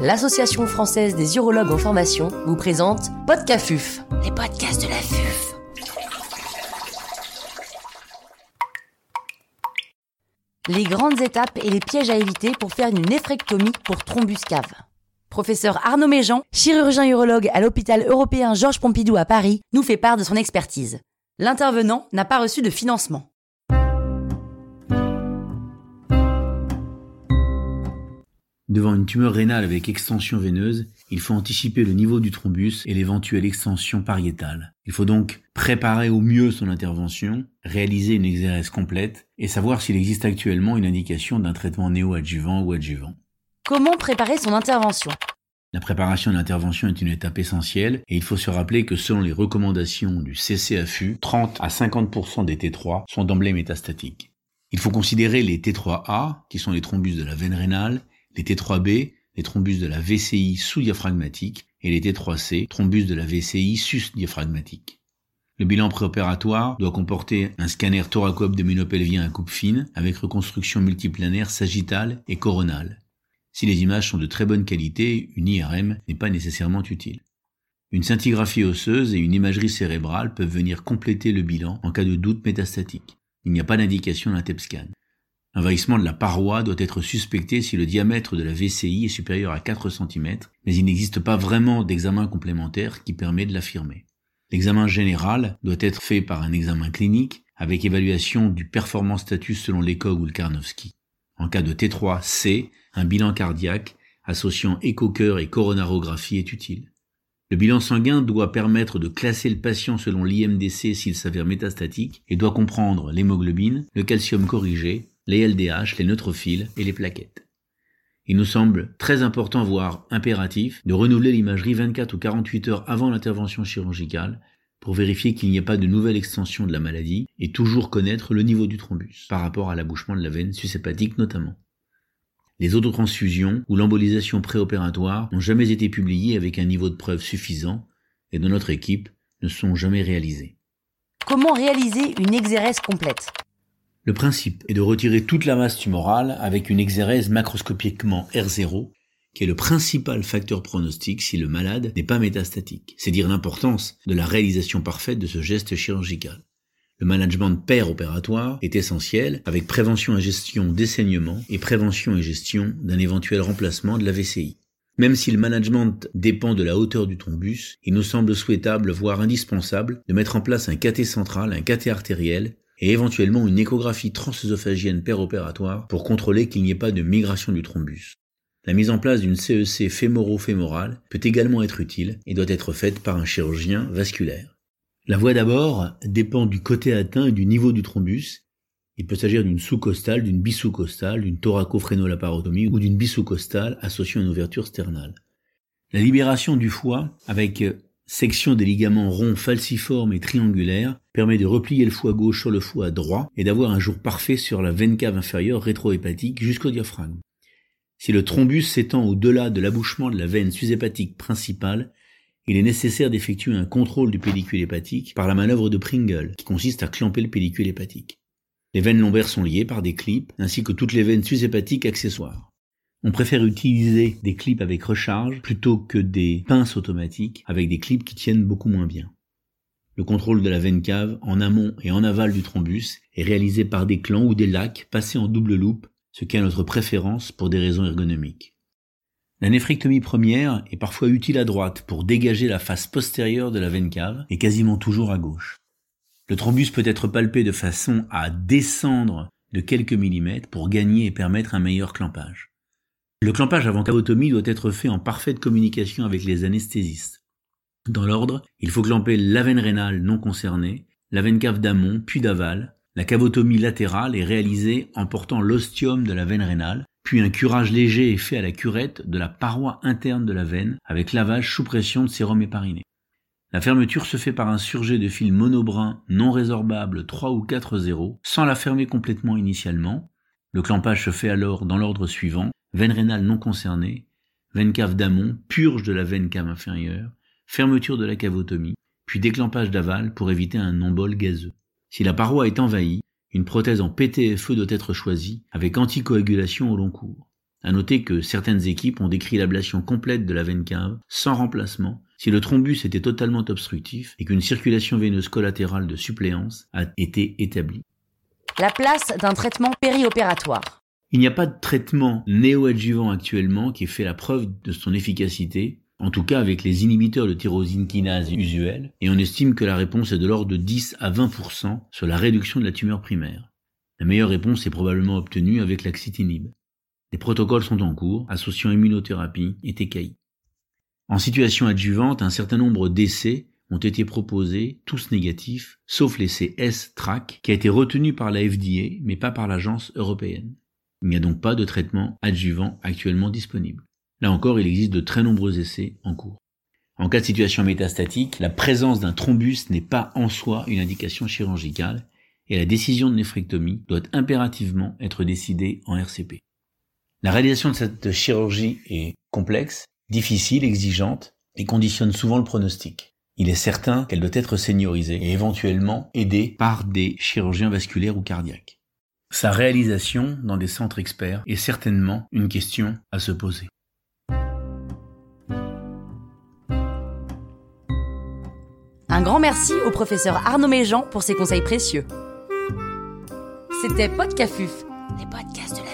l'Association française des urologues en formation, vous présente Podcafuf, les podcasts de la FUF. Les grandes étapes et les pièges à éviter pour faire une néphrectomie pour thrombus cave. Professeur Arnaud Méjean, chirurgien urologue à l'hôpital européen Georges Pompidou à Paris, nous fait part de son expertise. L'intervenant n'a pas reçu de financement. Devant une tumeur rénale avec extension veineuse, il faut anticiper le niveau du thrombus et l'éventuelle extension pariétale. Il faut donc préparer au mieux son intervention, réaliser une exérèse complète et savoir s'il existe actuellement une indication d'un traitement néoadjuvant ou adjuvant. Comment préparer son intervention? La préparation de l'intervention est une étape essentielle et il faut se rappeler que selon les recommandations du CCAFU, 30 à 50% des T3 sont d'emblée métastatiques. Il faut considérer les T3A, qui sont les thrombus de la veine rénale, les T3B, les thrombus de la VCI sous-diaphragmatique, et les T3C, thrombus de la VCI sus-diaphragmatique. Le bilan préopératoire doit comporter un scanner thoraco-abdominopelvien à coupe fine avec reconstruction multiplanaire sagittale et coronale. Si les images sont de très bonne qualité, une IRM n'est pas nécessairement utile. Une scintigraphie osseuse et une imagerie cérébrale peuvent venir compléter le bilan en cas de doute métastatique. Il n'y a pas d'indication d'un TEP L'envahissement de la paroi doit être suspecté si le diamètre de la VCI est supérieur à 4 cm, mais il n'existe pas vraiment d'examen complémentaire qui permet de l'affirmer. L'examen général doit être fait par un examen clinique avec évaluation du performance status selon l'ECOG ou le Karnowski. En cas de T3C, un bilan cardiaque associant écho-cœur et coronarographie est utile. Le bilan sanguin doit permettre de classer le patient selon l'IMDC s'il s'avère métastatique et doit comprendre l'hémoglobine, le calcium corrigé, les LDH, les neutrophiles et les plaquettes. Il nous semble très important, voire impératif, de renouveler l'imagerie 24 ou 48 heures avant l'intervention chirurgicale pour vérifier qu'il n'y ait pas de nouvelle extension de la maladie et toujours connaître le niveau du thrombus par rapport à l'abouchement de la veine sushépatique notamment. Les autotransfusions ou l'embolisation préopératoire n'ont jamais été publiées avec un niveau de preuve suffisant et dans notre équipe ne sont jamais réalisées. Comment réaliser une exérèse complète? Le principe est de retirer toute la masse tumorale avec une exérèse macroscopiquement R0, qui est le principal facteur pronostic si le malade n'est pas métastatique. C'est dire l'importance de la réalisation parfaite de ce geste chirurgical. Le management opératoire est essentiel avec prévention et gestion des saignements et prévention et gestion d'un éventuel remplacement de la VCI. Même si le management dépend de la hauteur du thrombus, il nous semble souhaitable, voire indispensable, de mettre en place un cathé central, un cathé artériel et éventuellement une échographie transœsophagienne péropératoire pour contrôler qu'il n'y ait pas de migration du thrombus. La mise en place d'une CEC e fémoro-fémorale peut également être utile et doit être faite par un chirurgien vasculaire. La voie d'abord dépend du côté atteint et du niveau du thrombus. Il peut s'agir d'une sous-costale, d'une bisous-costale, d'une thoraco-frénolaparotomie ou d'une bisous-costale associée à une ouverture sternale. La libération du foie avec section des ligaments ronds falciformes et triangulaires, permet de replier le foie gauche sur le foie droit et d'avoir un jour parfait sur la veine cave inférieure rétrohépatique jusqu'au diaphragme. Si le thrombus s'étend au-delà de l'abouchement de la veine sushépatique principale, il est nécessaire d'effectuer un contrôle du pédicule hépatique par la manœuvre de Pringle, qui consiste à clamper le pédicule hépatique. Les veines lombaires sont liées par des clips, ainsi que toutes les veines sushépatiques accessoires. On préfère utiliser des clips avec recharge plutôt que des pinces automatiques avec des clips qui tiennent beaucoup moins bien. Le contrôle de la veine cave en amont et en aval du thrombus est réalisé par des clans ou des lacs passés en double loupe, ce qui est notre préférence pour des raisons ergonomiques. La néphrectomie première est parfois utile à droite pour dégager la face postérieure de la veine cave et quasiment toujours à gauche. Le thrombus peut être palpé de façon à descendre de quelques millimètres pour gagner et permettre un meilleur clampage. Le clampage avant cavotomie doit être fait en parfaite communication avec les anesthésistes. Dans l'ordre, il faut clamper la veine rénale non concernée, la veine cave d'amont puis d'aval. La cavotomie latérale est réalisée en portant l'ostium de la veine rénale, puis un curage léger est fait à la curette de la paroi interne de la veine avec lavage sous pression de sérum hépariné. La fermeture se fait par un surjet de fil monobrun non résorbable 3 ou 4 0 sans la fermer complètement initialement. Le clampage se fait alors dans l'ordre suivant veine rénale non concernée, veine cave d'amont, purge de la veine cave inférieure, fermeture de la cavotomie, puis déclampage d'aval pour éviter un embol gazeux. Si la paroi est envahie, une prothèse en PTFE doit être choisie avec anticoagulation au long cours. À noter que certaines équipes ont décrit l'ablation complète de la veine cave, sans remplacement, si le thrombus était totalement obstructif et qu'une circulation veineuse collatérale de suppléance a été établie. La place d'un traitement périopératoire. Il n'y a pas de traitement néoadjuvant actuellement qui ait fait la preuve de son efficacité, en tout cas avec les inhibiteurs de tyrosine kinase usuels, et on estime que la réponse est de l'ordre de 10 à 20% sur la réduction de la tumeur primaire. La meilleure réponse est probablement obtenue avec l'axitinib. Des protocoles sont en cours associant immunothérapie et TKI. En situation adjuvante, un certain nombre d'essais ont été proposés, tous négatifs, sauf l'essai S-TRAC, qui a été retenu par la FDA, mais pas par l'agence européenne. Il n'y a donc pas de traitement adjuvant actuellement disponible. Là encore, il existe de très nombreux essais en cours. En cas de situation métastatique, la présence d'un thrombus n'est pas en soi une indication chirurgicale et la décision de néphrectomie doit impérativement être décidée en RCP. La réalisation de cette chirurgie est complexe, difficile, exigeante et conditionne souvent le pronostic. Il est certain qu'elle doit être seniorisée et éventuellement aidée par des chirurgiens vasculaires ou cardiaques. Sa réalisation dans des centres experts est certainement une question à se poser. Un grand merci au professeur Arnaud Méjean pour ses conseils précieux. C'était Podcafuf, les podcasts de la.